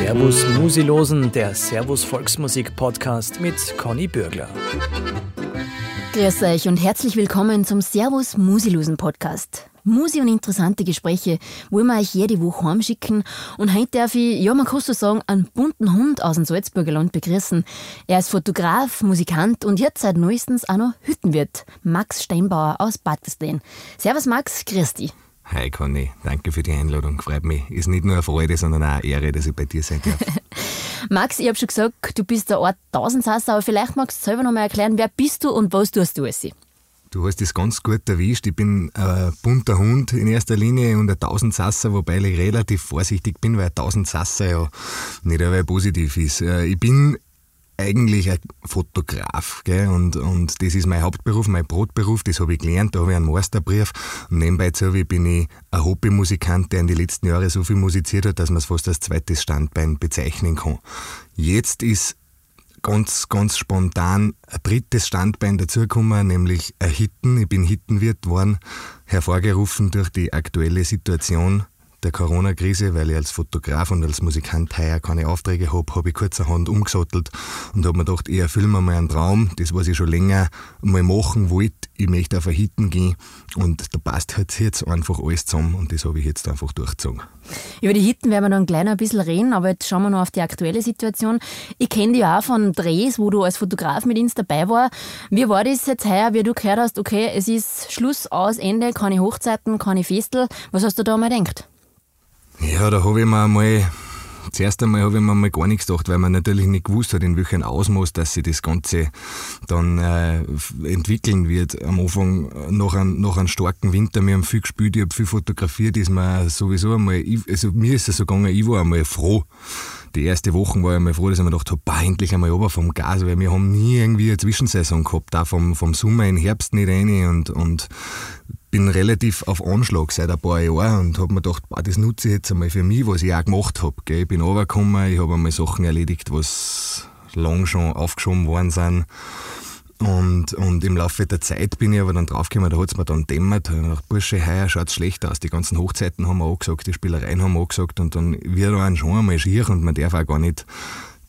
Servus Musilosen, der Servus Volksmusik Podcast mit Conny Bürgler. Grüß euch und herzlich willkommen zum Servus Musilosen Podcast. Musi und interessante Gespräche wollen wir euch jede Woche heimschicken. Und heute darf ich, ja, man kann so sagen, einen bunten Hund aus dem Salzburger Land begrüßen. Er ist Fotograf, Musikant und jetzt seit neuestens auch noch Hüttenwirt. Max Steinbauer aus Battersteen. Servus Max, grüß dich. Hi Conny, danke für die Einladung, freut mich. Ist nicht nur eine Freude, sondern auch eine Ehre, dass ich bei dir sein darf. Max, ich habe schon gesagt, du bist der Ort Tausendsasser, aber vielleicht magst du selber noch mal erklären, wer bist du und was tust du alles? Du hast das ganz gut erwischt. Ich bin ein bunter Hund in erster Linie und ein Tausendsasser, wobei ich relativ vorsichtig bin, weil ein Tausendsasser ja nicht einmal positiv ist. Äh, ich bin eigentlich ein Fotograf. Gell? Und, und das ist mein Hauptberuf, mein Brotberuf, das habe ich gelernt, da habe ich einen Masterbrief. Und nebenbei so wie bin ich ein Hobbymusikant, der in den letzten Jahren so viel musiziert hat, dass man es fast als zweites Standbein bezeichnen kann. Jetzt ist ganz, ganz spontan ein drittes Standbein dazugekommen, nämlich ein Hitten. Ich bin Hittenwirt worden, hervorgerufen durch die aktuelle Situation der Corona-Krise, weil ich als Fotograf und als Musikant heuer keine Aufträge habe, habe ich kurzerhand umgesattelt und habe mir gedacht, ich erfülle mir mal einen Traum, das was ich schon länger mal machen wollte. Ich möchte auf Hitten gehen und da passt halt jetzt einfach alles zusammen und das habe ich jetzt einfach durchgezogen. Über die Hitten werden wir noch ein kleiner bisschen reden, aber jetzt schauen wir noch auf die aktuelle Situation. Ich kenne dich auch von Drehs, wo du als Fotograf mit uns dabei war. Wie war das jetzt heuer, wie du gehört hast, okay, es ist Schluss, aus, Ende, keine Hochzeiten, keine Festel. Was hast du da mal gedacht? Ja, da habe ich mir einmal, zuerst einmal habe ich mir mal gar nichts gedacht, weil man natürlich nicht gewusst hat, in welchem Ausmaß, dass sich das Ganze dann äh, entwickeln wird. Am Anfang, nach einem, nach einem starken Winter, wir haben viel gespielt, ich habe viel fotografiert, ist mir sowieso einmal, also mir ist es so gegangen, ich war einmal froh. Die erste Woche war ich einmal froh, dass ich mir gedacht habe, endlich einmal runter vom Gas, weil wir haben nie irgendwie eine Zwischensaison gehabt, auch vom, vom Sommer in Herbst nicht rein und, und bin relativ auf Anschlag seit ein paar Jahren und habe mir gedacht, boah, das nutze ich jetzt einmal für mich, was ich auch gemacht habe. Ich bin runtergekommen, ich habe einmal Sachen erledigt, was lang schon aufgeschoben worden sind. Und, und im Laufe der Zeit bin ich aber dann draufgekommen, da hat es mir dann dämmert. Ich dachte, Bursche, heuer schaut es schlecht aus. Die ganzen Hochzeiten haben wir auch gesagt, die Spielereien haben wir auch gesagt. Und dann wird einem schon einmal schier und man darf auch gar nicht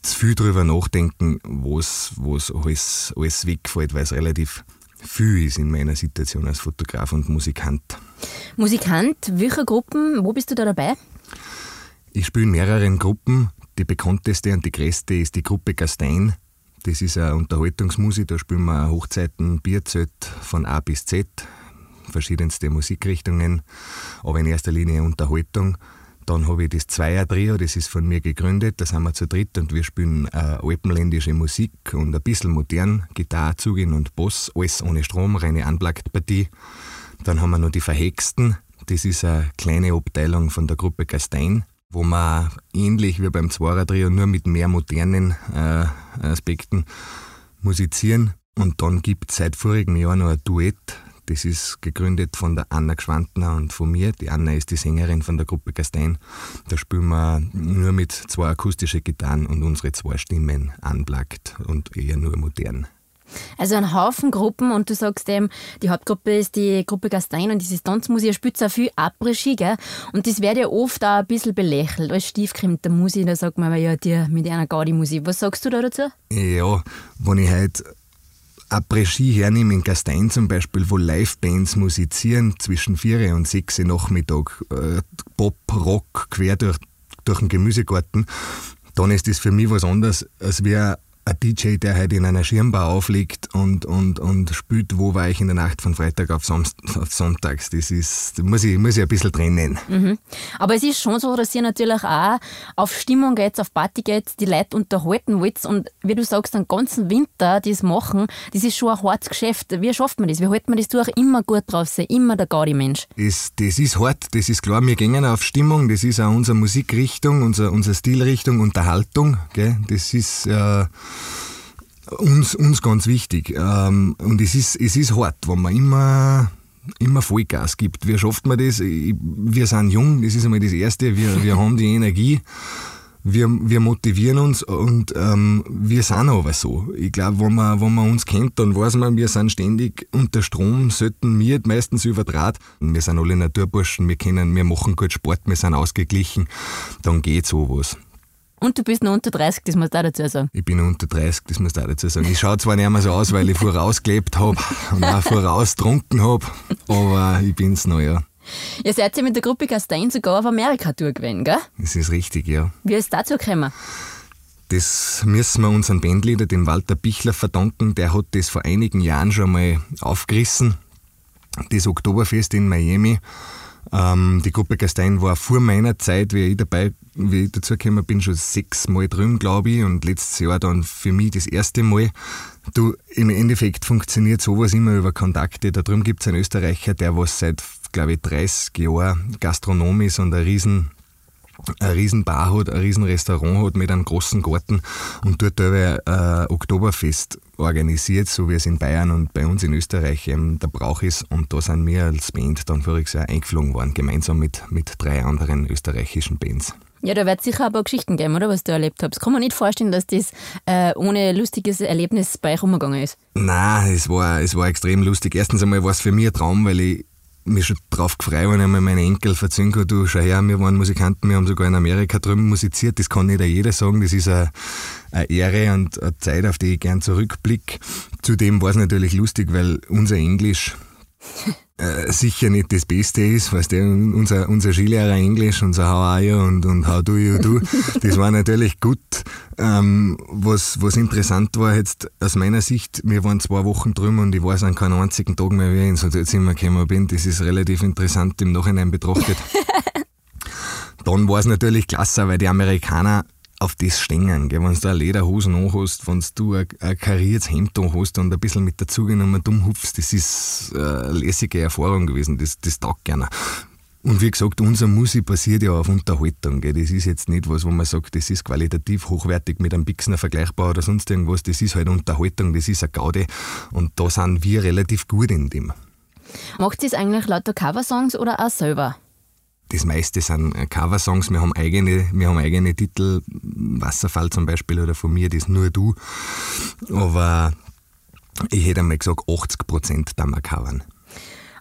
zu viel drüber nachdenken, was, was alles, alles wegfällt, weil es relativ viel ist in meiner Situation als Fotograf und Musikant. Musikant, welche Gruppen, wo bist du da dabei? Ich spiele in mehreren Gruppen. Die bekannteste und die größte ist die Gruppe Gastein. Das ist eine Unterhaltungsmusik, da spielen wir Hochzeiten, Bierzelt von A bis Z, verschiedenste Musikrichtungen, aber in erster Linie Unterhaltung. Dann habe ich das Zweier-Trio, das ist von mir gegründet, da sind wir zu dritt und wir spielen äh, alpenländische Musik und ein bisschen modern, Gitarre, Zugin und Boss, alles ohne Strom, reine Unplugged-Partie. Dann haben wir noch die Verhexten, das ist eine kleine Abteilung von der Gruppe Gastein, wo wir ähnlich wie beim Zweier-Trio nur mit mehr modernen äh, Aspekten musizieren. Und dann gibt es seit vorigem Jahr noch ein Duett, das ist gegründet von der Anna Gschwantner und von mir. Die Anna ist die Sängerin von der Gruppe Gastein. Da spielen wir nur mit zwei akustischen Gitarren und unsere zwei Stimmen unplugged und eher nur modern. Also ein Haufen Gruppen und du sagst eben, die Hauptgruppe ist die Gruppe Gastein und dieses Tanzmusik, ihr spielt auch viel Après-Ski, gell? Und das wird ja oft auch ein bisschen belächelt. Als Stiefkind der Musik, da sagt man ja, dir mit einer Gaudi-Musik. Was sagst du da dazu? Ja, wenn ich halt Après-Ski hernehmen in Gastein zum Beispiel, wo Live-Bands musizieren zwischen 4 und 6 Nachmittag, äh, Pop, Rock, quer durch, durch den Gemüsegarten, dann ist das für mich was anderes, als wäre ein DJ, der halt in einer Schirmbar auflegt und, und, und spielt, wo war ich in der Nacht von Freitag auf, Samst auf Sonntags. Das ist, das muss ich, muss ich ein bisschen trennen. Mhm. Aber es ist schon so, dass ihr natürlich auch auf Stimmung geht, auf Party geht, die Leute unterhalten wollt und wie du sagst, den ganzen Winter das machen, das ist schon ein hartes Geschäft. Wie schafft man das? Wie hält man das durch? Immer gut drauf sein, immer der Gaudi-Mensch. Das, das ist hart, das ist klar. Wir gehen auf Stimmung, das ist auch unsere Musikrichtung, unsere, unsere Stilrichtung, Unterhaltung. Gell? Das ist... Äh, uns, uns ganz wichtig. Ähm, und es ist, es ist hart, wenn man immer, immer Vollgas gibt. Wie schafft man das? Wir sind jung, das ist einmal das Erste. Wir, wir haben die Energie. Wir, wir motivieren uns und ähm, wir sind aber so. Ich glaube, wenn man, wenn man uns kennt, dann weiß man, wir sind ständig unter Strom, sollten wir meistens über. Wir sind alle Naturburschen, wir kennen, wir machen gut Sport, wir sind ausgeglichen, dann geht sowas. Und du bist noch unter 30, das muss du auch dazu sagen. Ich bin unter 30, das muss ich auch dazu sagen. Ich schaue zwar nicht mehr so aus, weil ich vorausgelebt habe und auch vorausgetrunken habe, aber ich bin's noch, ja. Ihr seid ja mit der Gruppe Gastein sogar auf Amerika-Tour gewesen, gell? Das ist richtig, ja. Wie ist es dazu gekommen? Das müssen wir unseren Bandleader, dem Walter Bichler, verdanken. Der hat das vor einigen Jahren schon mal aufgerissen. Das Oktoberfest in Miami. Ähm, die Gruppe Gastein war vor meiner Zeit, wie ich dabei, wie ich dazugekommen bin, schon sechs Mal drüben, glaube ich, und letztes Jahr dann für mich das erste Mal. Du, im Endeffekt funktioniert sowas immer über Kontakte. Da drüben gibt es einen Österreicher, der was seit, glaube ich, 30 Jahren Gastronom ist und ein riesen ein riesen Bar hat, ein riesen Restaurant hat mit einem großen Garten und dort ein äh, Oktoberfest organisiert, so wie es in Bayern und bei uns in Österreich eben der Brauch ist. Und da sind wir als Band dann voriges Jahr eingeflogen worden, gemeinsam mit, mit drei anderen österreichischen Bands. Ja, da wird es sicher aber Geschichten geben, oder? Was du erlebt hast. Kann man nicht vorstellen, dass das äh, ohne lustiges Erlebnis bei euch umgegangen ist? Nein, es war, es war extrem lustig. Erstens einmal war es für mich ein Traum, weil ich mich schon drauf gefreut, wenn einmal meine Enkel erzählen kann, du schau her, wir waren Musikanten, wir haben sogar in Amerika drüben musiziert, das kann nicht jeder sagen, das ist eine Ehre und eine Zeit, auf die ich gern zurückblicke. Zudem war es natürlich lustig, weil unser Englisch äh, sicher nicht das Beste ist, weißt du, unser, unser Skilehrer Englisch, unser How are you und, und How do you do, das war natürlich gut. Ähm, was, was interessant war jetzt aus meiner Sicht, wir waren zwei Wochen drüben und ich weiß an keinen einzigen Tag mehr, wie ich ins Hotelzimmer gekommen bin. Das ist relativ interessant im Nachhinein betrachtet. Dann war es natürlich klasse, weil die Amerikaner auf das stehen. Wenn du da Lederhosen anhast, wenn du ein, ein kariertes Hemd anhast und ein bisschen mit der zugenommen dumm hupfst, das ist eine lässige Erfahrung gewesen. Das, das taugt gerne. Und wie gesagt, unsere Musik basiert ja auf Unterhaltung. Gell. Das ist jetzt nicht was, wo man sagt, das ist qualitativ hochwertig mit einem Bixner vergleichbar oder sonst irgendwas. Das ist halt Unterhaltung, das ist eine Gaude. Und da sind wir relativ gut in dem. Macht ihr es eigentlich lauter Coversongs oder auch selber? Das meiste sind äh, Coversongs. Wir haben eigene, wir haben eigene Titel, Wasserfall zum Beispiel oder von mir das Nur Du. Aber ich hätte einmal gesagt, 80 Prozent da wir covern.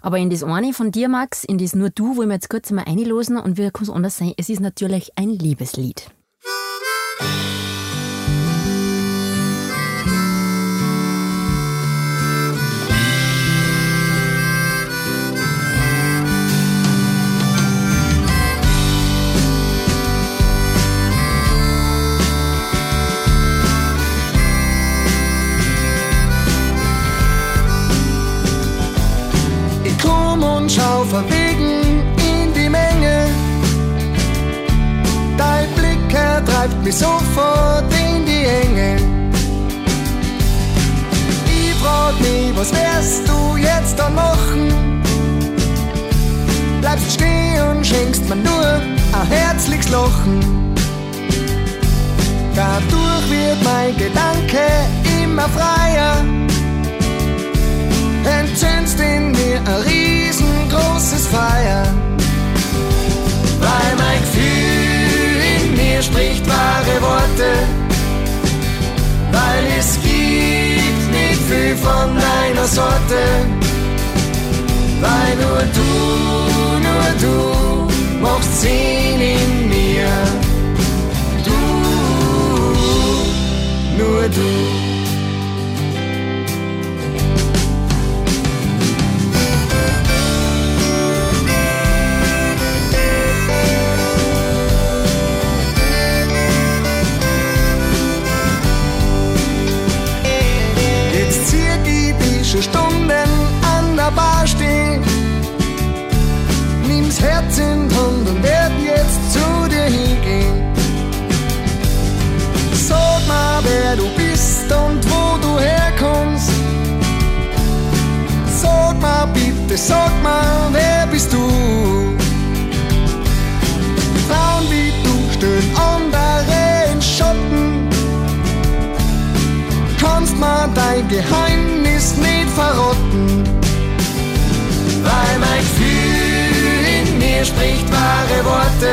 Aber in das eine von dir, Max, in das Nur Du, wollen wir jetzt kurz mal einlosen und wie kann es anders sein? Es ist natürlich ein Liebeslied. Mich sofort in die Enge. Ich frag mich, was wirst du jetzt dann machen? Bleibst stehen und schenkst mir nur ein herzliches Lachen. Dadurch wird mein Gedanke immer freier. sollte, weil nur du, nur du mochtst sie. Bitte, sag mal, wer bist du? Frauen wie du stehen andere in Schatten. Kannst mal dein Geheimnis nicht verrotten. Weil mein Gefühl in mir spricht wahre Worte.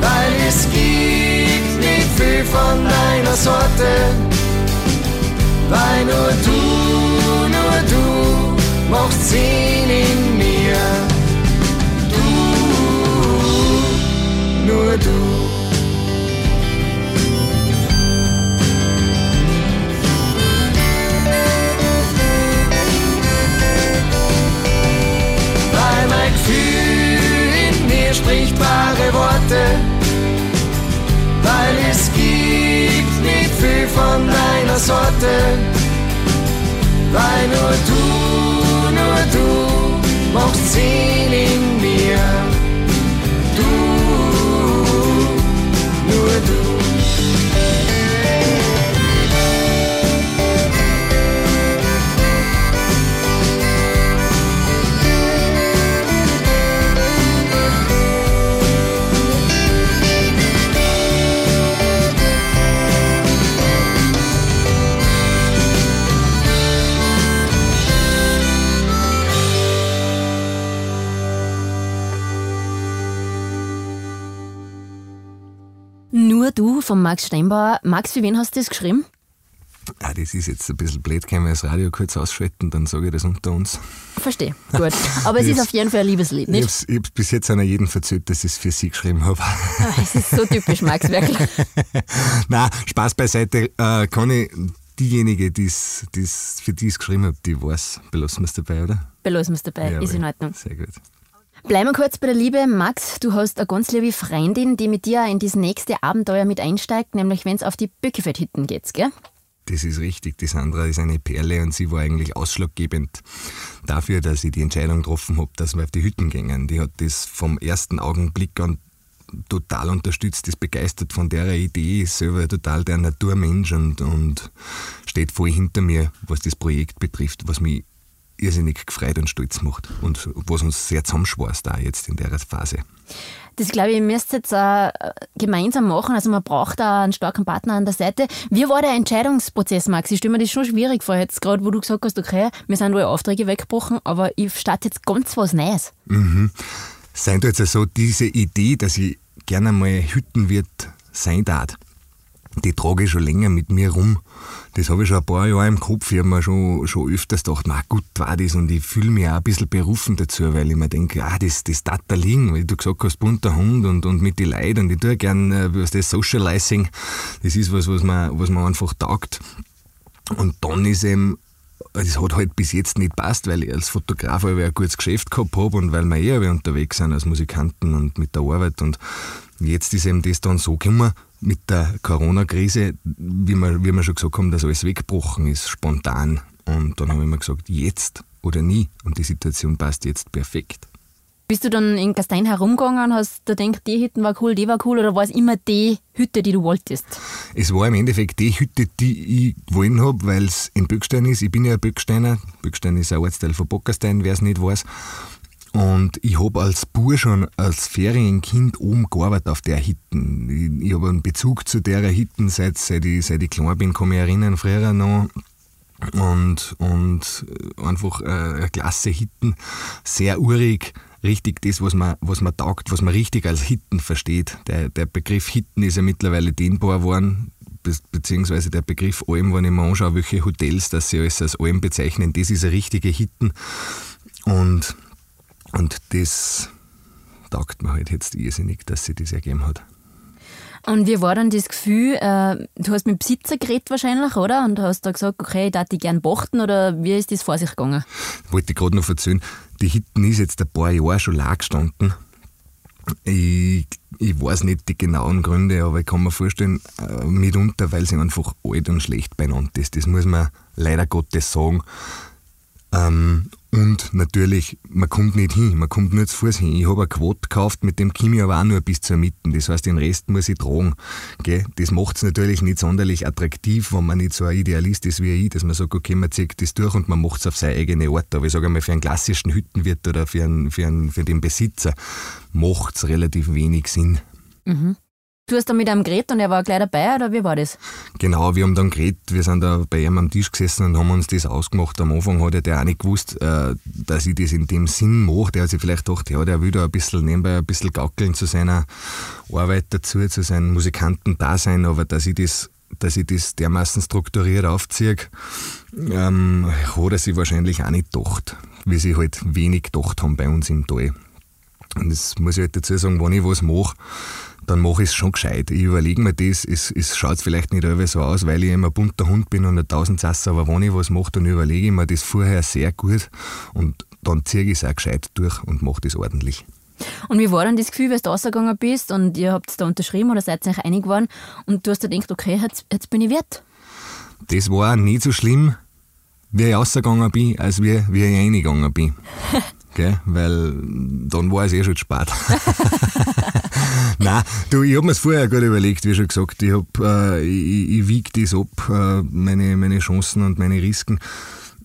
Weil es gibt nicht viel von deiner Sorte. Weil nur du, noch zehn in mir. Du, nur du. spricht wahre Worte, weil es gibt nicht viel von deiner Sorte, weil nur du tu mums cīnīties. Von Max Steinbauer. Max, für wen hast du das geschrieben? Ah, das ist jetzt ein bisschen blöd, können wir das Radio kurz ausschalten, dann sage ich das unter uns. Verstehe, gut. Aber es ist auf jeden Fall ein Liebeslied, Ich nicht? hab's, ich hab's bis jetzt an jeden verzählt, dass ich es für sie geschrieben habe. Ah, Es ist so typisch Max, wirklich. Na, Spaß beiseite, äh, kann ich diejenige, die's, die's, für die ich es geschrieben habe, die weiß, belassen wir es dabei, oder? Belassen wir es dabei, ist in. Ordnung. Sehr gut. Bleiben wir kurz bei der Liebe. Max, du hast eine ganz liebe Freundin, die mit dir in das nächste Abenteuer mit einsteigt, nämlich wenn es auf die Böckefeld-Hitten geht, gell? Das ist richtig. Die Sandra ist eine Perle und sie war eigentlich ausschlaggebend dafür, dass ich die Entscheidung getroffen habe, dass wir auf die Hütten gingen. Die hat das vom ersten Augenblick an total unterstützt, ist begeistert von der Idee, ist selber total der Naturmensch und, und steht voll hinter mir, was das Projekt betrifft, was mich irrsinnig gefreut und stolz macht und was uns sehr zusammenschweißt da jetzt in der Phase. Das glaube ich, ihr müsst jetzt äh, gemeinsam machen. Also man braucht da einen starken Partner an der Seite. Wie war der Entscheidungsprozess, Max? Ich stelle mir das schon schwierig vor, jetzt gerade, wo du gesagt hast, okay, wir sind alle Aufträge weggebrochen, aber ich starte jetzt ganz was Neues. Sein jetzt so diese Idee, dass ich gerne mal Hüttenwirt sein darf, die trage ich schon länger mit mir rum. Das habe ich schon ein paar Jahre im Kopf. Ich habe mir schon, schon öfters gedacht, na gut war das und ich fühle mich auch ein bisschen berufen dazu, weil ich mir denke, ah, das, das tat da liegen, weil du gesagt hast, bunter Hund und, und mit den Leuten und ich tue gern, äh, was das Socializing, das ist was, was man, was man einfach taugt. Und dann ist eben, das hat halt bis jetzt nicht passt, weil ich als Fotograf aber ein gutes Geschäft gehabt habe und weil wir eh alle unterwegs sind als Musikanten und mit der Arbeit. Und jetzt ist eben das dann so gekommen mit der Corona-Krise, wie wir, wie wir schon gesagt haben, dass alles weggebrochen ist, spontan. Und dann habe ich mir gesagt, jetzt oder nie. Und die Situation passt jetzt perfekt. Bist du dann in Gastein herumgegangen und hast da gedacht, die Hütten war cool, die war cool, oder war es immer die Hütte, die du wolltest? Es war im Endeffekt die Hütte, die ich gewollt habe, weil es in Böckstein ist. Ich bin ja ein Böcksteiner. Böckstein ist ein Ortsteil von Bockerstein, wer es nicht weiß. Und ich habe als Bub schon als Ferienkind oben gearbeitet auf der Hitten. Ich, ich habe einen Bezug zu der Hitten, seit, seit, ich, seit ich klein bin, kann mich erinnern, früher noch. Und, und einfach äh, eine klasse Hitten, sehr urig, richtig das, was man, was man taugt, was man richtig als Hitten versteht. Der, der Begriff Hitten ist ja mittlerweile dehnbar geworden, be beziehungsweise der Begriff Alm, wenn ich mir anschaue, welche Hotels das sie alles als Alm bezeichnen, das ist eine richtige Hitten. Und, und das taugt mir halt jetzt irrsinnig, dass sie das ergeben hat. Und wie war dann das Gefühl, äh, du hast mit dem Besitzer geredet wahrscheinlich, oder? Und hast da gesagt, okay, ich darf die gern pachten, oder wie ist das vor sich gegangen? wollte ich gerade noch erzählen, die Hitten ist jetzt ein paar Jahre schon leer gestanden. Ich, ich weiß nicht die genauen Gründe, aber ich kann mir vorstellen, äh, mitunter, weil sie einfach alt und schlecht benannt ist. Das muss man leider Gottes sagen. Ähm, und natürlich, man kommt nicht hin, man kommt nur zu Fuß hin. Ich habe ein Quad gekauft, mit dem ich aber auch nur bis zur Mitte. Das heißt, den Rest muss ich tragen. Gell? Das macht es natürlich nicht sonderlich attraktiv, wenn man nicht so ein Idealist ist wie ich, dass man sagt, okay, man zieht das durch und man macht es auf seine eigene Art. Aber ich sage einmal, für einen klassischen Hüttenwirt oder für, einen, für, einen, für den Besitzer macht es relativ wenig Sinn. Du hast da mit einem geredet und er war gleich dabei, oder wie war das? Genau, wir haben dann geredet, wir sind da bei ihm am Tisch gesessen und haben uns das ausgemacht. Am Anfang hat er der auch nicht gewusst, äh, dass ich das in dem Sinn mache. Der hat sich vielleicht gedacht, ja, der will da ein bisschen nebenbei ein bisschen gaukeln zu seiner Arbeit dazu, zu seinem Musikanten-Dasein, aber dass ich das dass ich das dermaßen strukturiert aufziehe, ähm, hat er sich wahrscheinlich auch nicht gedacht, wie sie halt wenig gedacht haben bei uns im Tal. Und das muss ich halt dazu sagen, wenn ich was mache, dann mache ich es schon gescheit. Ich überlege mir das, es, es schaut vielleicht nicht immer so aus, weil ich immer ein bunter Hund bin und ein Tausendsasser, aber wenn ich was mache, dann überlege ich mir das vorher sehr gut und dann ziehe ich es auch gescheit durch und mache das ordentlich. Und wie war dann das Gefühl, als du rausgegangen bist und ihr habt da unterschrieben oder seid euch einig geworden und du hast dir gedacht, okay, jetzt, jetzt bin ich wert? Das war nicht so schlimm, wie ich rausgegangen bin, als wie, wie ich reingegangen bin. Gell? Weil dann war es eh schon spät. Nein, du, ich habe mir vorher gut überlegt, wie schon gesagt. Ich, hab, äh, ich, ich wiege das ab, äh, meine, meine Chancen und meine Risiken.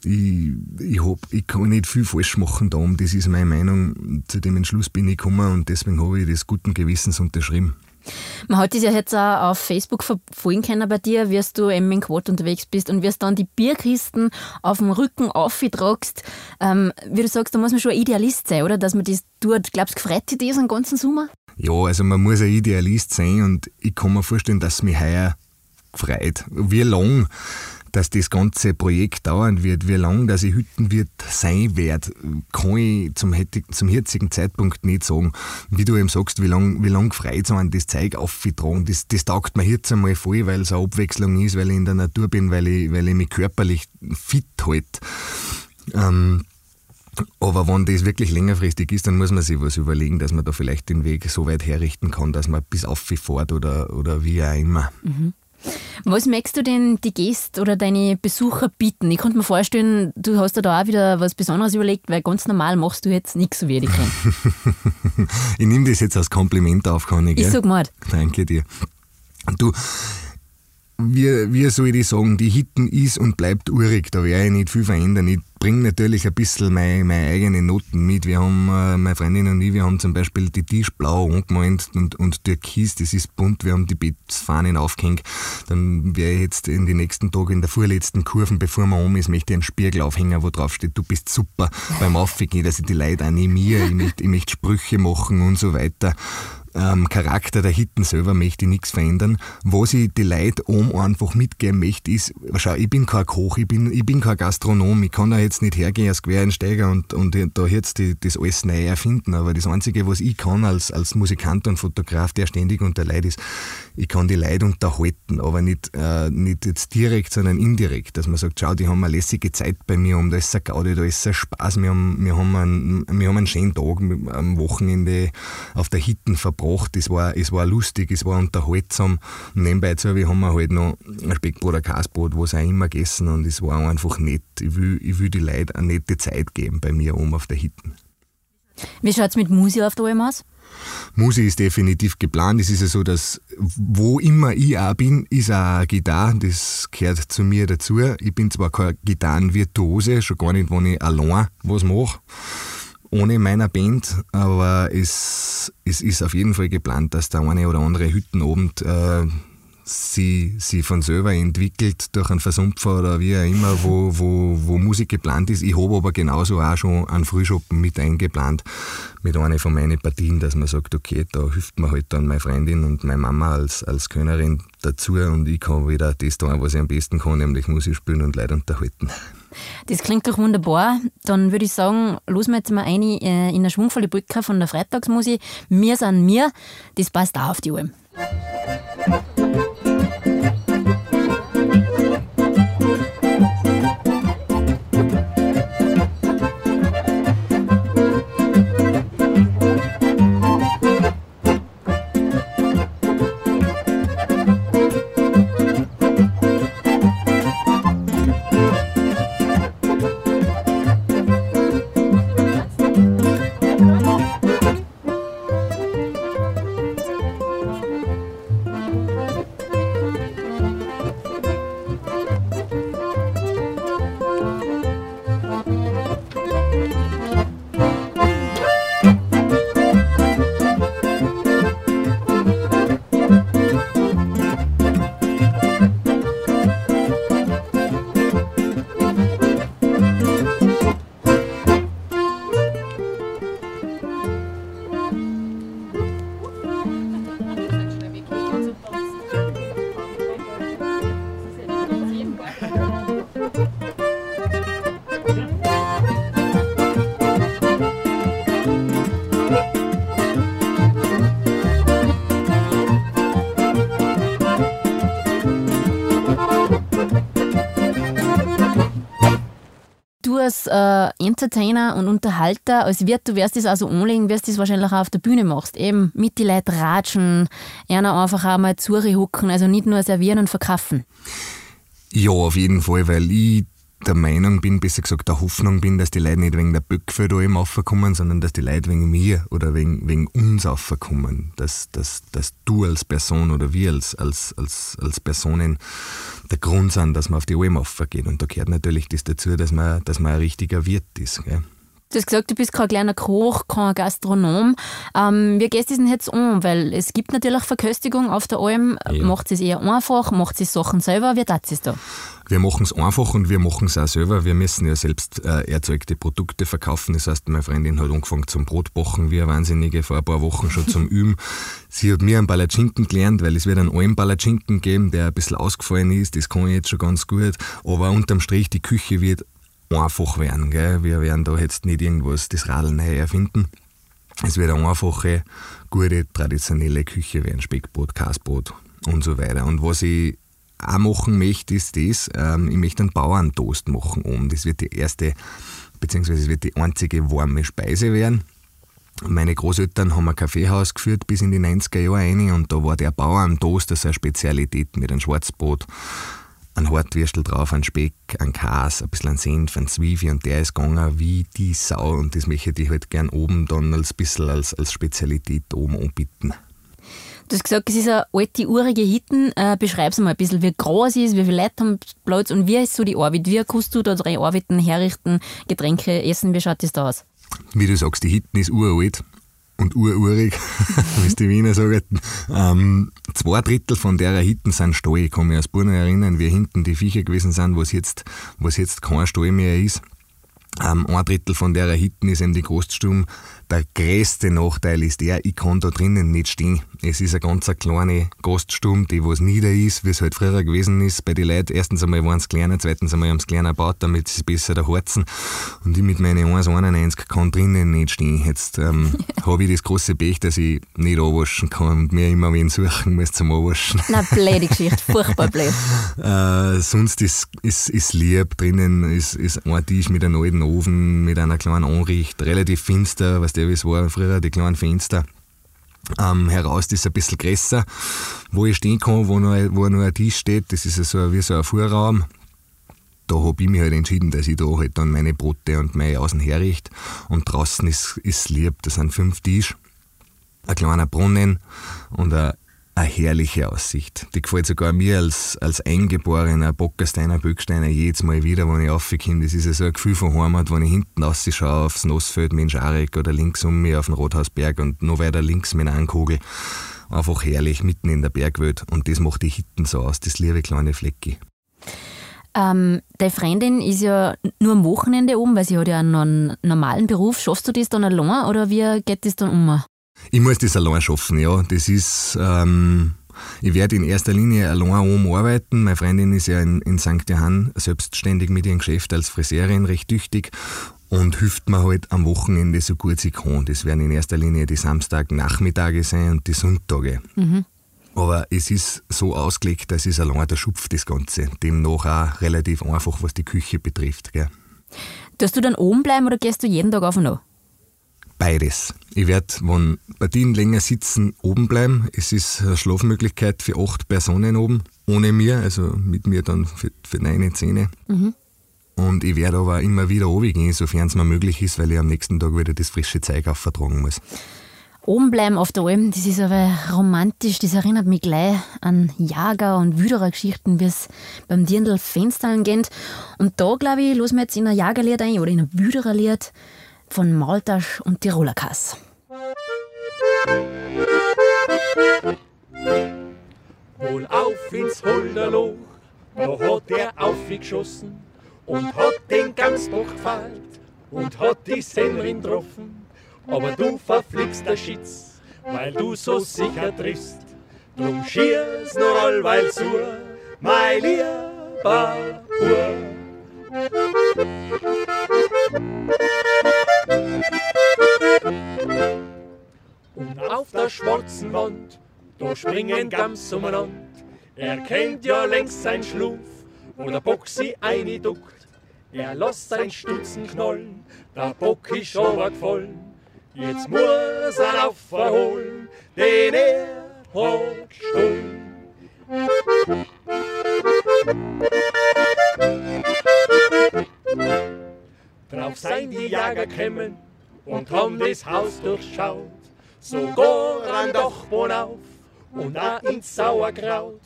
Ich, ich, hab, ich kann nicht viel falsch machen da, das ist meine Meinung. Zu dem Entschluss bin ich gekommen und deswegen habe ich das guten Gewissens unterschrieben. Man hat das ja jetzt auch auf Facebook verfolgen können bei dir, wie du eben in Quad unterwegs bist und wie dann die Bierkisten auf dem Rücken auftragst. Ähm, wie du sagst, da muss man schon ein Idealist sein, oder? Dass man das tut. Glaubst du, gefreut dich das den ganzen Sommer? Ja, also man muss ein Idealist sein und ich kann mir vorstellen, dass es mich heuer gefreut. Wie lang dass das ganze Projekt dauern wird, wie lang das ich Hütten wird sein wird, kann ich zum, zum jetzigen Zeitpunkt nicht sagen. Wie du eben sagst, wie lang, wie lang frei zu das Zeug aufgetragen, das, das taugt mir jetzt einmal voll, weil es eine Abwechslung ist, weil ich in der Natur bin, weil ich, weil ich mich körperlich fit halte. Ähm, aber wenn das wirklich längerfristig ist, dann muss man sich was überlegen, dass man da vielleicht den Weg so weit herrichten kann, dass man bis auf fährt oder, oder wie auch immer. Mhm. Was möchtest du denn die Gäste oder deine Besucher bieten? Ich konnte mir vorstellen, du hast dir da auch wieder was Besonderes überlegt, weil ganz normal machst du jetzt nichts so wie ich ich nehme das jetzt als Kompliment auf, kann ich. Ich sag mal. Danke dir. Du, wie, wie soll ich sagen, die Hitten ist und bleibt urig, da werde ich nicht viel verändern. Ich bringe natürlich ein bisschen meine, meine eigenen Noten mit. Wir haben, äh, meine Freundin und ich, wir haben zum Beispiel die Tisch blau angemalt und, und Türkis, das ist bunt, wir haben die Bettsfahnen aufgehängt. Dann werde ich jetzt in den nächsten Tagen in der vorletzten Kurven, bevor man um ist, möchte ich einen Spiegel aufhängen, wo drauf steht, du bist super beim Aufgehen, dass ich die Leute animiere, ich möchte, ich möchte Sprüche machen und so weiter ähm, Charakter der Hitten selber möchte ich nichts verändern. Was ich die Leute oben einfach mitgeben möchte, ist, schau, ich bin kein Koch, ich bin, ich bin kein Gastronom, ich kann da jetzt nicht hergehen als Quereinsteiger und, und da jetzt die, das alles neu erfinden, aber das Einzige, was ich kann als, als Musikant und Fotograf, der ständig unter Leid ist, ich kann die Leute unterhalten, aber nicht, äh, nicht jetzt direkt, sondern indirekt, dass man sagt, schau, die haben eine lässige Zeit bei mir um, da ist ein Gaudi, da ist ein Spaß, wir haben, wir haben, einen, wir haben einen schönen Tag am Wochenende auf der Hitten verbracht gebracht. Es war, es war lustig, es war unterhaltsam. Und nebenbei zu, wir haben halt noch ein Speckbrot, ein Kasbrot, was auch immer gegessen und es war einfach nett. Ich will, ich will die Leute eine nette Zeit geben bei mir oben auf der Hitten. Wie schaut es mit Musi auf der Alm aus? Musi ist definitiv geplant. Es ist ja so, dass wo immer ich auch bin, ist auch eine Gitarre. Das gehört zu mir dazu. Ich bin zwar kein Gitarrenvirtuose, schon gar nicht, wenn ich allein was mache ohne meiner Band, aber es, es ist auf jeden Fall geplant, dass der eine oder andere Hüttenabend äh, sie, sie von selber entwickelt durch einen Versumpfer oder wie auch immer, wo, wo, wo Musik geplant ist. Ich habe aber genauso auch schon einen Frühschoppen mit eingeplant, mit einer von meinen Partien, dass man sagt, okay, da hilft mir halt dann meine Freundin und meine Mama als, als Könnerin dazu und ich kann wieder das tun, was ich am besten kann, nämlich Musik spielen und Leute unterhalten. Das klingt doch wunderbar. Dann würde ich sagen, los wir jetzt mal ein äh, in eine schwungvolle Brücke von der Freitagsmusik. Wir sind mir. Das passt auch auf die Alm. Äh, Entertainer und Unterhalter, als Wirt, du wirst das also anlegen, wirst das wahrscheinlich auch auf der Bühne machst. Eben mit die Leute ratschen, einer einfach auch mal hucken, also nicht nur servieren und verkaufen. Ja, auf jeden Fall, weil ich der Meinung bin, besser gesagt der Hoffnung bin, dass die Leute nicht wegen der Böckfe da eben aufkommen, sondern dass die Leute wegen mir oder wegen, wegen uns aufkommen. Dass, dass, dass du als Person oder wir als, als, als, als Personen der Grund sind, dass man auf die Alm aufgeht. Und da gehört natürlich das dazu, dass man, dass man ein richtiger Wirt ist. Gell? Du hast gesagt, du bist kein kleiner Koch, kein Gastronom. Ähm, wie gehst du denn jetzt um? Weil es gibt natürlich Verköstigung auf der Alm. Ja. Macht es eher einfach? Macht es Sachen selber? Wie tat es da? Wir machen es einfach und wir machen es auch selber. Wir müssen ja selbst äh, erzeugte Produkte verkaufen. Das heißt, meine Freundin hat angefangen zum Brotbachen, wie eine Wahnsinnige, vor ein paar Wochen schon zum Üben. Sie hat mir einen Palatschinken gelernt, weil es wird einen alten Palatschinken geben, der ein bisschen ausgefallen ist. Das kann ich jetzt schon ganz gut. Aber unterm Strich, die Küche wird einfach werden. Gell? Wir werden da jetzt nicht irgendwas das Radl neu erfinden. Es wird eine einfache, gute, traditionelle Küche werden. Speckbrot, Kasbrot und so weiter. Und was ich auch machen möchte, ist das, ähm, ich möchte einen Bauerntoast machen oben. Das wird die erste, beziehungsweise es wird die einzige warme Speise werden. Meine Großeltern haben ein Kaffeehaus geführt bis in die 90er Jahre rein und da war der Bauerntoast das eine Spezialität mit einem Schwarzbrot, ein Hartwürstel drauf, ein Speck, ein Kas, ein bisschen Senf, ein Zwiebel und der ist gegangen wie die Sau und das möchte ich halt gern oben dann als bisschen als, als Spezialität oben anbieten. Du hast gesagt, es ist eine alte, urige Hitten. Äh, Beschreib es mal ein bisschen, wie groß es ist, wie viele Leute haben Platz und wie ist so die Arbeit? Wie kannst du da drei arbeiten, herrichten, Getränke essen? Wie schaut das da aus? Wie du sagst, die Hitten ist uralt und ururig, wie es die Wiener sagen. Ähm, zwei Drittel von der Hitten sind Stall. Ich kann mich aus Burner erinnern, wie hinten die Viecher gewesen sind, was jetzt, was jetzt kein Stall mehr ist. Ähm, ein Drittel von der Hitten ist eben die Koststube. Der größte Nachteil ist der, ich kann da drinnen nicht stehen. Es ist eine ganz kleine Gaststurm, die was nieder ist, wie es halt früher gewesen ist bei den Leuten. Erstens einmal waren es kleiner, zweitens einmal haben sie kleiner gebaut, damit sie besser da harzen. Und ich mit meinen 1,91 kann drinnen nicht stehen. Jetzt ähm, habe ich das große Pech, dass ich nicht anwaschen kann und mir immer wen suchen muss zum Anwaschen. Na, blöde Geschichte, furchtbar blöd. äh, sonst ist, ist, ist lieb. Drinnen ist, ist ein Tisch mit einem alten Ofen, mit einer kleinen Anricht, relativ finster, was der wie es war früher, die kleinen Fenster. Ähm, heraus das ist ein bisschen größer, wo ich stehen kann, wo noch, wo noch ein Tisch steht. Das ist so wie so ein Vorraum. Da habe ich mich halt entschieden, dass ich da halt dann meine Brote und meine Außen herrichte. Und draußen ist, ist lieb, da sind fünf Tische, ein kleiner Brunnen und ein eine herrliche Aussicht. Die gefällt sogar mir als, als eingeborener Bockersteiner, Böcksteiner jedes Mal wieder, wenn ich raufkomme. Das ist ja so ein Gefühl von Heimat, wenn ich hinten rausschaue aufs Nossfeld mit Scharek oder links um mich auf den Rothausberg und noch weiter links mit einer Kugel. Einfach herrlich, mitten in der Bergwelt. Und das macht die Hitten so aus, das liebe kleine Flecki. Ähm, deine Freundin ist ja nur am Wochenende oben, weil sie hat ja einen normalen Beruf. Schaffst du das dann allein oder wie geht das dann um? Ich muss das allein schaffen, ja. Das ist, ähm, ich werde in erster Linie allein oben arbeiten. Meine Freundin ist ja in, in St. Johann selbstständig mit ihrem Geschäft als Friseurin recht tüchtig und hilft mir halt am Wochenende so gut sie kann. Das werden in erster Linie die Samstagnachmittage sein und die Sonntage. Mhm. Aber es ist so ausgelegt, dass es allein der Schupf, das Ganze. Demnach auch relativ einfach, was die Küche betrifft. Gell. Darfst du dann oben bleiben oder gehst du jeden Tag auf und ab? Beides. Ich werde, wenn Partien länger sitzen, oben bleiben. Es ist eine Schlafmöglichkeit für acht Personen oben, ohne mir, also mit mir dann für, für neun Zähne. Mhm. Und ich werde aber immer wieder runtergehen, sofern es mir möglich ist, weil ich am nächsten Tag wieder das frische Zeug aufvertragen muss. Oben bleiben auf der Alm, das ist aber romantisch, das erinnert mich gleich an Jager- und Wüderer-Geschichten, wie es beim Dirndl Fenstern geht. Und da, glaube ich, los wir jetzt in ein Jagerlied ein oder in ein Wüdererlied von Maltasch und Tiroler Kass. Hol auf ins Holderloch, da hat er aufgeschossen und hat den Gamsbock gefällt und hat die Sennerin getroffen. Aber du verfliegst der Schitz, weil du so sicher triffst. Drum schier's nur allweil zu, mein lieber Bub. Und auf der schwarzen Wand, da springen Gams umeinander. Er kennt ja längst sein Schluf, wo der Bock sie einduckt. er lässt sein Stutzen knollen, der Bock ist aber gefallen. Jetzt muss er aufholen, den er hat gestohlen. Drauf seien die Jäger gekommen und haben das Haus durchschaut, sogar an Dachboden auf und auch ins Sauerkraut.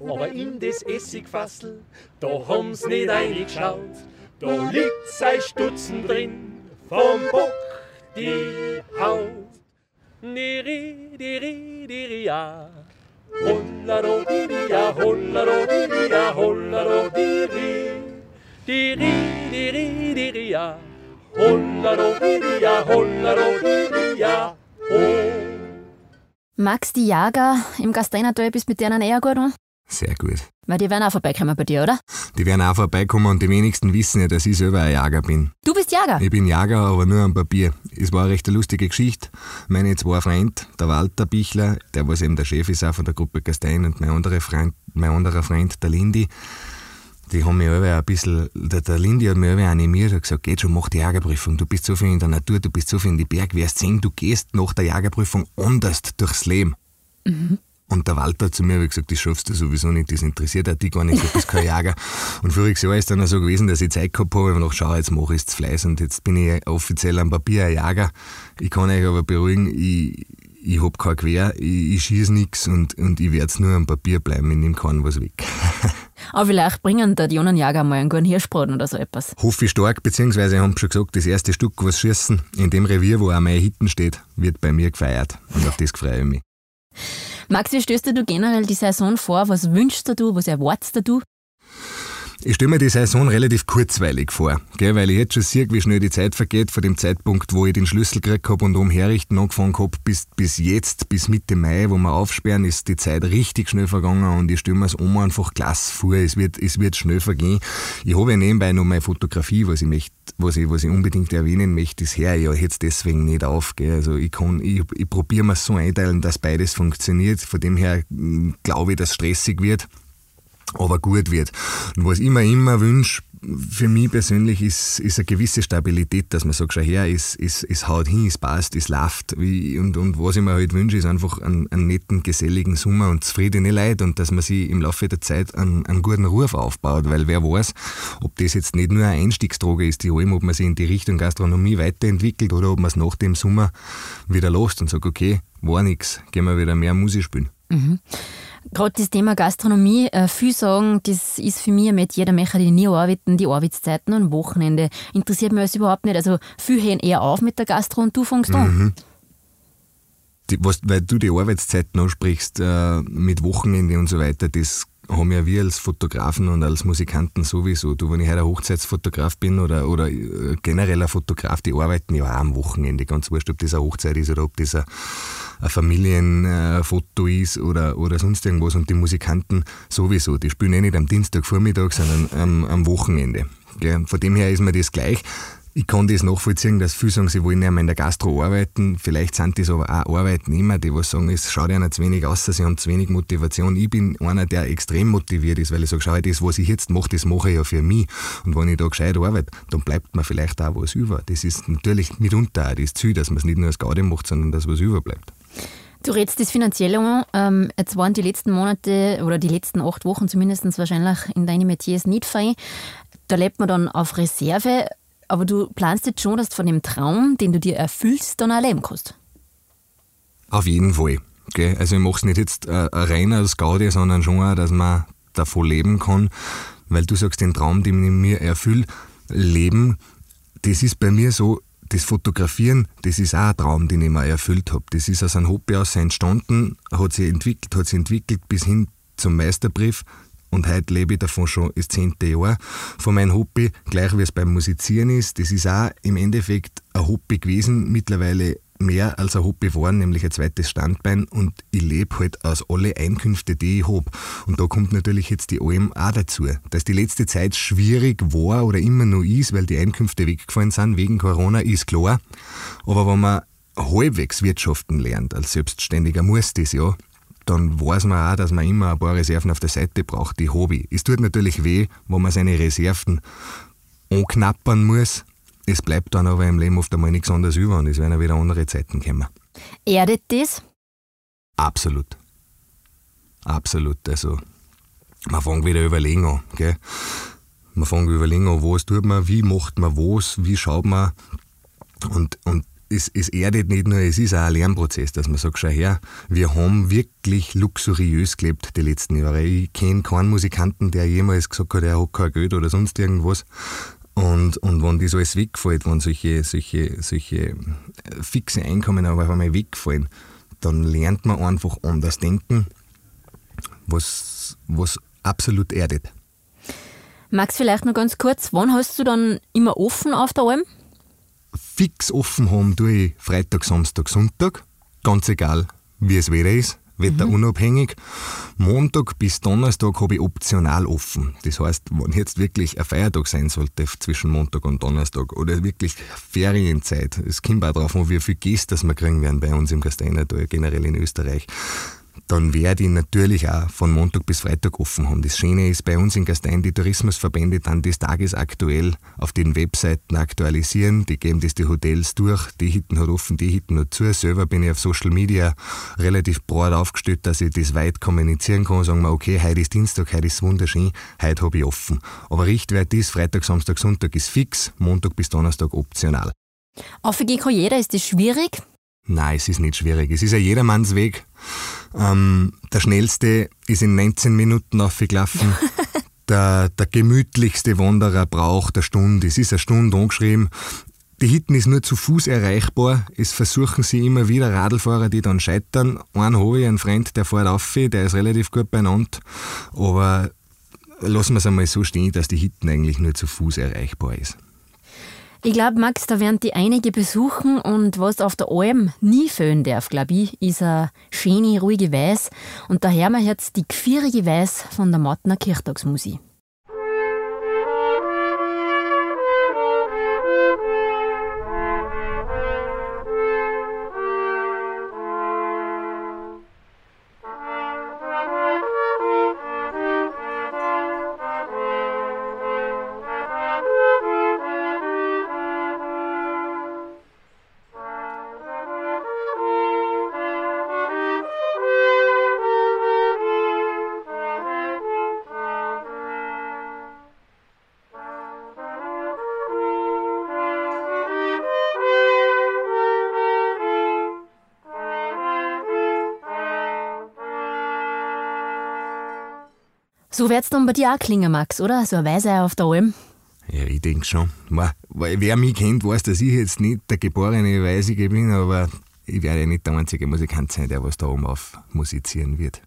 Aber in das Essigfassel, da haben's nicht eingeschaut, da liegt sein Stutzen drin, vom Bock die Haut. Diri, diri, diri, ja. Hollado, diri, ja, hollado, diri, ja, hollado, diri. Diri, diri, diri, ja. Hollado, diri, ja, hollado, diri, ja, Magst die Jager im Gasteinertal bist mit denen eher gut an? Sehr gut. Weil die werden auch vorbeikommen bei dir, oder? Die werden auch vorbeikommen und die wenigsten wissen ja, dass ich selber ein Jager bin. Du bist Jager. Ich bin Jager, aber nur am Papier. Es war eine recht lustige Geschichte. Meine zwei Freunde, der Walter Bichler, der was eben der Chef ist auch von der Gruppe Gastein und mein anderer Freund, mein anderer Freund, der Lindy, die haben mich alle ein bisschen, der, der Lindy hat mich alle animiert und gesagt, geht schon, mach die Jagerprüfung. Du bist so viel in der Natur, du bist so viel in die Berg, wirst sehen, du gehst nach der Jagerprüfung anders durchs Leben. Und der Walter hat zu mir gesagt, das schaffst du sowieso nicht, das interessiert auch dich gar nicht, du bist kein Jager. Und voriges Jahr ist dann auch so gewesen, dass ich Zeit gehabt habe, und noch schau, jetzt mache ich es Fleiß und jetzt bin ich offiziell am Papier ein Jager. Ich kann euch aber beruhigen, ich, ich hab kein Quer, ich, ich schieße nichts und, und ich werde nur am Papier bleiben, ich nehme keinen was weg. Aber vielleicht bringen da die jungen mal einen guten Hirschbraten oder so etwas. Hoffe ich stark, beziehungsweise haben schon gesagt, das erste Stück, was schießen, in dem Revier, wo auch mein Hitten steht, wird bei mir gefeiert. Und auf das freue ich mich. Max, wie stößt du generell die Saison vor? Was wünschst du, was erwartest du? Ich stelle mir die Saison relativ kurzweilig vor, gell, weil ich jetzt schon sehe, wie schnell die Zeit vergeht, von dem Zeitpunkt, wo ich den Schlüssel gekriegt habe und umherrichten angefangen habe, bis, bis jetzt, bis Mitte Mai, wo wir aufsperren, ist die Zeit richtig schnell vergangen und ich stelle mir es um einfach klasse vor. Es wird, es wird schnell vergehen. Ich habe ja nebenbei noch meine Fotografie, was ich möchte, was ich, was ich unbedingt erwähnen möchte, höre ich ja jetzt deswegen nicht auf, gell. Also ich kann, ich, ich probiere mir so einteilen, dass beides funktioniert. Von dem her mm, glaube ich, dass es stressig wird aber gut wird. Und was ich mir immer wünsche, für mich persönlich ist, ist eine gewisse Stabilität, dass man sagt, schau her, es, es, es haut hin, es passt, es läuft. Und, und was ich mir halt wünsche, ist einfach einen, einen netten, geselligen Sommer und zufriedene Leute und dass man sich im Laufe der Zeit einen, einen guten Ruf aufbaut, weil wer weiß, ob das jetzt nicht nur eine Einstiegsdroge ist, die allem, ob man sich in die Richtung Gastronomie weiterentwickelt oder ob man es nach dem Sommer wieder lässt und sagt, okay, war nix, gehen wir wieder mehr Musik spielen. Gerade das Thema Gastronomie, äh, viel sagen, das ist für mich mit jeder Mecher, die nie arbeiten, die Arbeitszeiten und Wochenende. Interessiert mich alles überhaupt nicht. Also, viel hören eher auf mit der Gastro und du fängst an. die, was, weil du die Arbeitszeiten ansprichst, äh, mit Wochenende und so weiter, das haben ja wir als Fotografen und als Musikanten sowieso. Du, wenn ich heute ein Hochzeitsfotograf bin oder, oder äh, generell Fotograf, die arbeiten ja auch am Wochenende. Ganz wurscht, ob das eine Hochzeit ist oder ob das ein, ein Familienfoto ist oder, oder sonst irgendwas. Und die Musikanten sowieso. Die spielen eh nicht am Dienstagvormittag, sondern am, am Wochenende. Gell? Von dem her ist mir das gleich. Ich kann das nachvollziehen, dass viele sagen, sie wollen ja mal in der Gastro arbeiten. Vielleicht sind das aber auch Arbeitnehmer, die was sagen, es schaut ihnen zu wenig aus, sie haben zu wenig Motivation. Ich bin einer, der extrem motiviert ist, weil ich sage, schau, das, was ich jetzt mache, das mache ich ja für mich. Und wenn ich da gescheit arbeite, dann bleibt mir vielleicht auch was über. Das ist natürlich mitunter auch das Ziel, dass man es nicht nur als Gaudi macht, sondern dass was überbleibt. Du redest das Finanzielle an. Ähm, jetzt waren die letzten Monate oder die letzten acht Wochen zumindest wahrscheinlich in deinen Metiers nicht fein. Da lebt man dann auf Reserve. Aber du planst jetzt schon, dass du von dem Traum, den du dir erfüllst, dann auch leben kannst. Auf jeden Fall. Gell? Also ich mache es nicht jetzt äh, rein als Gaudi, sondern schon auch, dass man davon leben kann. Weil du sagst, den Traum, den ich mir erfülle, leben, das ist bei mir so, das Fotografieren, das ist auch ein Traum, den ich mir erfüllt habe. Das ist aus einem Hobby aus entstanden, hat sich entwickelt, hat sich entwickelt bis hin zum Meisterbrief. Und heute lebe ich davon schon das zehnte Jahr von meinem Hobby, gleich wie es beim Musizieren ist. Das ist auch im Endeffekt ein Hobby gewesen, mittlerweile mehr als ein Hobby geworden, nämlich ein zweites Standbein. Und ich lebe halt aus alle Einkünfte, die ich habe. Und da kommt natürlich jetzt die Alm auch dazu. Dass die letzte Zeit schwierig war oder immer noch ist, weil die Einkünfte weggefallen sind wegen Corona, ist klar. Aber wenn man halbwegs wirtschaften lernt, als Selbstständiger muss das ja, dann weiß man auch, dass man immer ein paar Reserven auf der Seite braucht, die Hobby. Es tut natürlich weh, wenn man seine Reserven anknappern muss. Es bleibt dann aber im Leben oft einmal nichts anderes über und es werden auch wieder andere Zeiten kommen. Erdet das? Absolut. Absolut. Also, man fängt wieder überlegen an. Gell? Man fängt überlegen an, was tut man, wie macht man was, wie schaut man. Und, und es, es erdet nicht nur, es ist auch ein Lernprozess, dass man sagt, schau her, wir haben wirklich luxuriös gelebt die letzten Jahre. Ich kenne keinen Musikanten, der jemals gesagt hat, er hat kein Geld oder sonst irgendwas. Und, und wenn das alles wegfällt, wenn solche, solche, solche fixe Einkommen aber einmal wegfallen, dann lernt man einfach anders denken, was, was absolut erdet. Max, vielleicht noch ganz kurz, wann hast du dann immer offen auf der Alm? Fix offen haben tue ich Freitag, Samstag, Sonntag. Ganz egal, wie es Wetter ist, wetterunabhängig. Montag bis Donnerstag habe ich optional offen. Das heißt, wenn jetzt wirklich ein Feiertag sein sollte zwischen Montag und Donnerstag oder wirklich Ferienzeit, es kommt auch darauf an, wie viele Gäste wir kriegen werden bei uns im Gasteinertal, generell in Österreich dann werde ich natürlich auch von Montag bis Freitag offen haben. Das Schöne ist bei uns in Gastein, die Tourismusverbände dann das tagesaktuell auf den Webseiten aktualisieren. Die geben das die Hotels durch. Die Hitten hat offen, die Hitten hat zu. Selber bin ich auf Social Media relativ breit aufgestellt, dass ich das weit kommunizieren kann. Sagen wir, okay, heute ist Dienstag, heute ist wunderschön, heute habe ich offen. Aber Richtwert ist, Freitag, Samstag, Sonntag ist fix, Montag bis Donnerstag optional. Aufgehen kann jeder, ist das schwierig? Nein, es ist nicht schwierig. Es ist ein Jedermannsweg. Ähm, der schnellste ist in 19 Minuten aufgelaufen. der, der gemütlichste Wanderer braucht eine Stunde. Es ist eine Stunde angeschrieben. Die Hitten ist nur zu Fuß erreichbar. Es versuchen sie immer wieder Radlfahrer, die dann scheitern. Einen habe ich, einen Freund, der fährt auf, der ist relativ gut beieinander. Aber lassen wir es einmal so stehen, dass die Hitten eigentlich nur zu Fuß erreichbar ist. Ich glaube, Max, da werden die einige besuchen und was auf der Alm nie fehlen darf, glaube ich, ist eine schöne, ruhige Weiß. Und daher mal jetzt die gvierige Weiß von der Mattner Kirchtagsmusik. So wird es dann bei dir auch klingen, Max, oder? So eine Weise auf der Alm. Ja, ich denke schon. Weil wer mich kennt, weiß, dass ich jetzt nicht der geborene Weisige bin, aber ich werde ja nicht der einzige Musikant sein, der was da oben auf musizieren wird.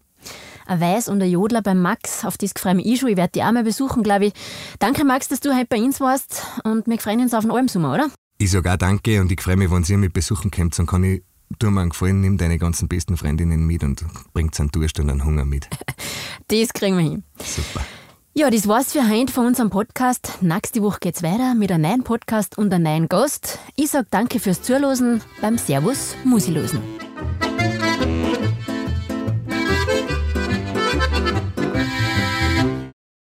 Ein Weiß und ein Jodler beim Max, auf das freue ich mich schon. Ich werde dich auch mal besuchen, glaube ich. Danke, Max, dass du heute bei uns warst und wir freuen uns auf den Almsommer, oder? Ich sage auch danke und ich freue mich, wenn ihr mich besuchen kommt, dann kann ich tu mir einen Gefallen, nimm deine ganzen besten Freundinnen mit und bringt einen Durst und einen Hunger mit. das kriegen wir hin. Super. Ja, das war's für heute von unserem Podcast. Nächste Woche geht's weiter mit einem neuen Podcast und einem neuen Gast. Ich sag danke fürs Zuhören beim Servus Musilosen.